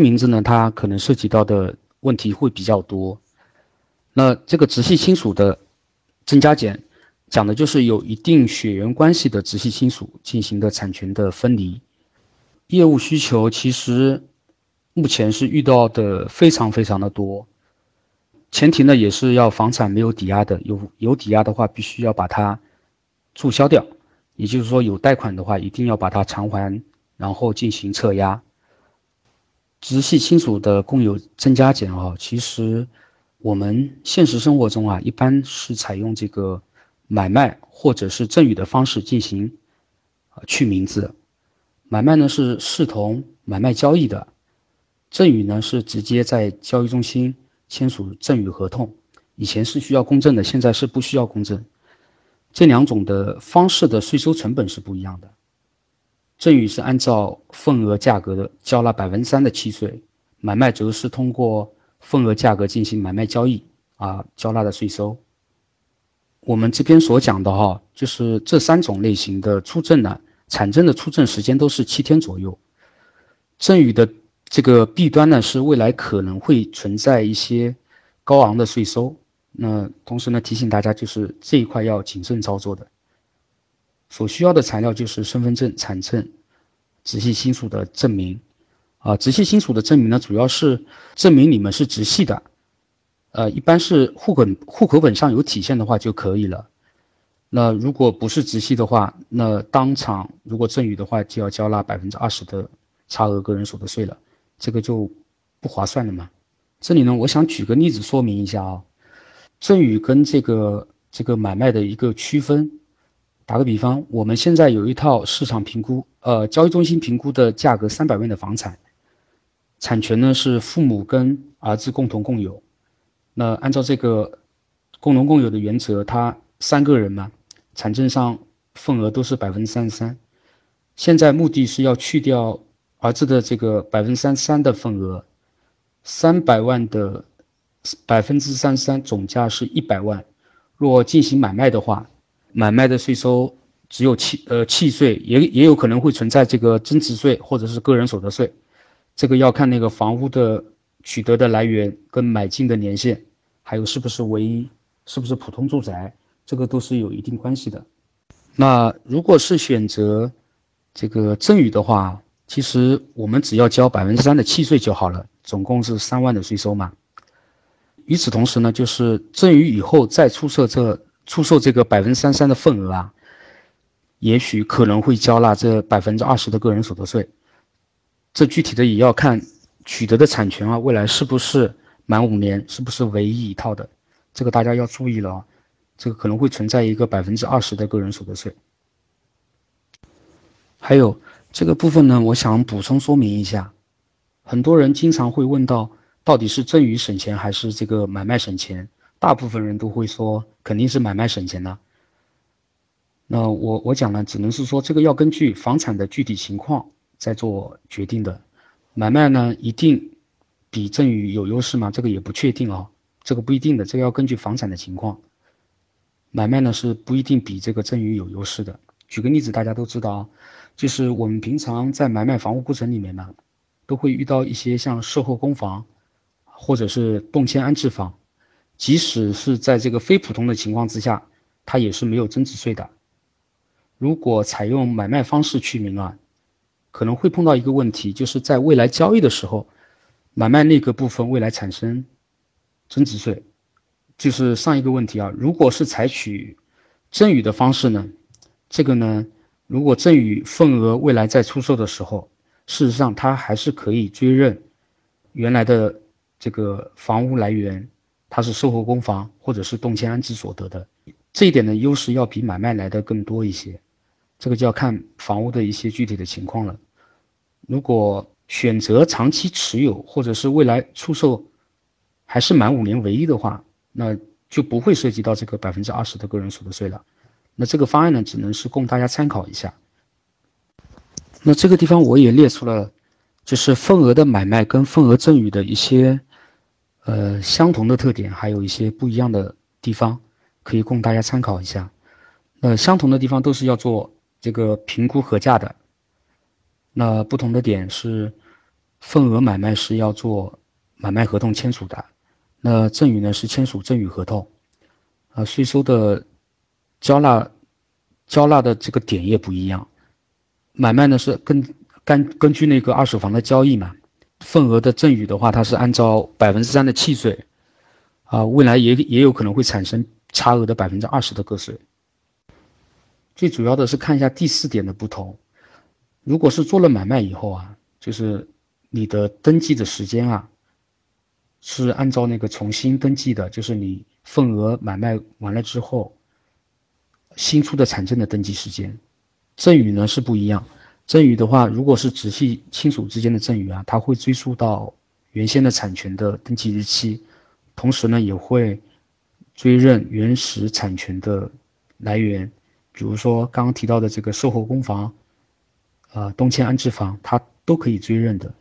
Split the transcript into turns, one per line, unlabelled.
名字呢，它可能涉及到的问题会比较多。那这个直系亲属的增加减，讲的就是有一定血缘关系的直系亲属进行的产权的分离。业务需求其实目前是遇到的非常非常的多，前提呢也是要房产没有抵押的，有有抵押的话必须要把它注销掉，也就是说有贷款的话一定要把它偿还，然后进行撤押。直系亲属的共有增加减啊，其实我们现实生活中啊，一般是采用这个买卖或者是赠与的方式进行啊去名字。买卖呢是视同买卖交易的，赠与呢是直接在交易中心签署赠与合同。以前是需要公证的，现在是不需要公证。这两种的方式的税收成本是不一样的。赠与是按照份额价格的交纳百分之三的契税，买卖则是通过份额价格进行买卖交易啊交纳的税收。我们这边所讲的哈，就是这三种类型的出证呢，产证的出证时间都是七天左右。赠与的这个弊端呢，是未来可能会存在一些高昂的税收。那同时呢，提醒大家就是这一块要谨慎操作的。所需要的材料就是身份证、产证、直系亲属的证明，啊，直系亲属的证明呢，主要是证明你们是直系的，呃，一般是户口户口本上有体现的话就可以了。那如果不是直系的话，那当场如果赠与的话，就要交纳百分之二十的差额个人所得税了，这个就不划算了嘛。这里呢，我想举个例子说明一下啊，赠与跟这个这个买卖的一个区分。打个比方，我们现在有一套市场评估，呃，交易中心评估的价格三百万的房产，产权呢是父母跟儿子共同共有。那按照这个共同共有的原则，他三个人嘛，产证上份额都是百分之三十三。现在目的是要去掉儿子的这个百分之三十三的份额，三百万的百分之三十三总价是一百万，若进行买卖的话。买卖的税收只有契呃契税，也也有可能会存在这个增值税或者是个人所得税，这个要看那个房屋的取得的来源跟买进的年限，还有是不是唯一，是不是普通住宅，这个都是有一定关系的。那如果是选择这个赠与的话，其实我们只要交百分之三的契税就好了，总共是三万的税收嘛。与此同时呢，就是赠与以后再出售这。出售这个百分之三三的份额啊，也许可能会交纳这百分之二十的个人所得税。这具体的也要看取得的产权啊，未来是不是满五年，是不是唯一一套的，这个大家要注意了啊。这个可能会存在一个百分之二十的个人所得税。还有这个部分呢，我想补充说明一下，很多人经常会问到，到底是赠与省钱还是这个买卖省钱？大部分人都会说肯定是买卖省钱呢。那我我讲呢，只能是说这个要根据房产的具体情况再做决定的。买卖呢一定比赠与有优势吗？这个也不确定哦，这个不一定的，这个要根据房产的情况。买卖呢是不一定比这个赠与有优势的。举个例子，大家都知道啊，就是我们平常在买卖房屋过程里面呢，都会遇到一些像售后公房，或者是动迁安置房。即使是在这个非普通的情况之下，它也是没有增值税的。如果采用买卖方式去名啊，可能会碰到一个问题，就是在未来交易的时候，买卖那个部分未来产生增值税。就是上一个问题啊，如果是采取赠与的方式呢，这个呢，如果赠与份额未来在出售的时候，事实上它还是可以追认原来的这个房屋来源。它是售后公房或者是动迁安置所得的，这一点的优势要比买卖来的更多一些，这个就要看房屋的一些具体的情况了。如果选择长期持有或者是未来出售，还是满五年为一的话，那就不会涉及到这个百分之二十的个人所得税了。那这个方案呢，只能是供大家参考一下。那这个地方我也列出了，就是份额的买卖跟份额赠与的一些。呃，相同的特点还有一些不一样的地方，可以供大家参考一下。那相同的地方都是要做这个评估核价的。那不同的点是，份额买卖是要做买卖合同签署的，那赠与呢是签署赠与合同，啊，税收的交纳交纳的这个点也不一样，买卖呢是根根根据那个二手房的交易嘛，份额的赠与的话，它是按照百分之三的契税，啊，未来也也有可能会产生差额的百分之二十的个税。最主要的是看一下第四点的不同，如果是做了买卖以后啊，就是你的登记的时间啊，是按照那个重新登记的，就是你份额买卖完了之后，新出的产证的登记时间。赠与呢是不一样，赠与的话，如果是直系亲属之间的赠与啊，它会追溯到原先的产权的登记日期，同时呢也会追认原始产权的来源。比如说刚刚提到的这个售后公房，呃，动迁安置房，它都可以追认的。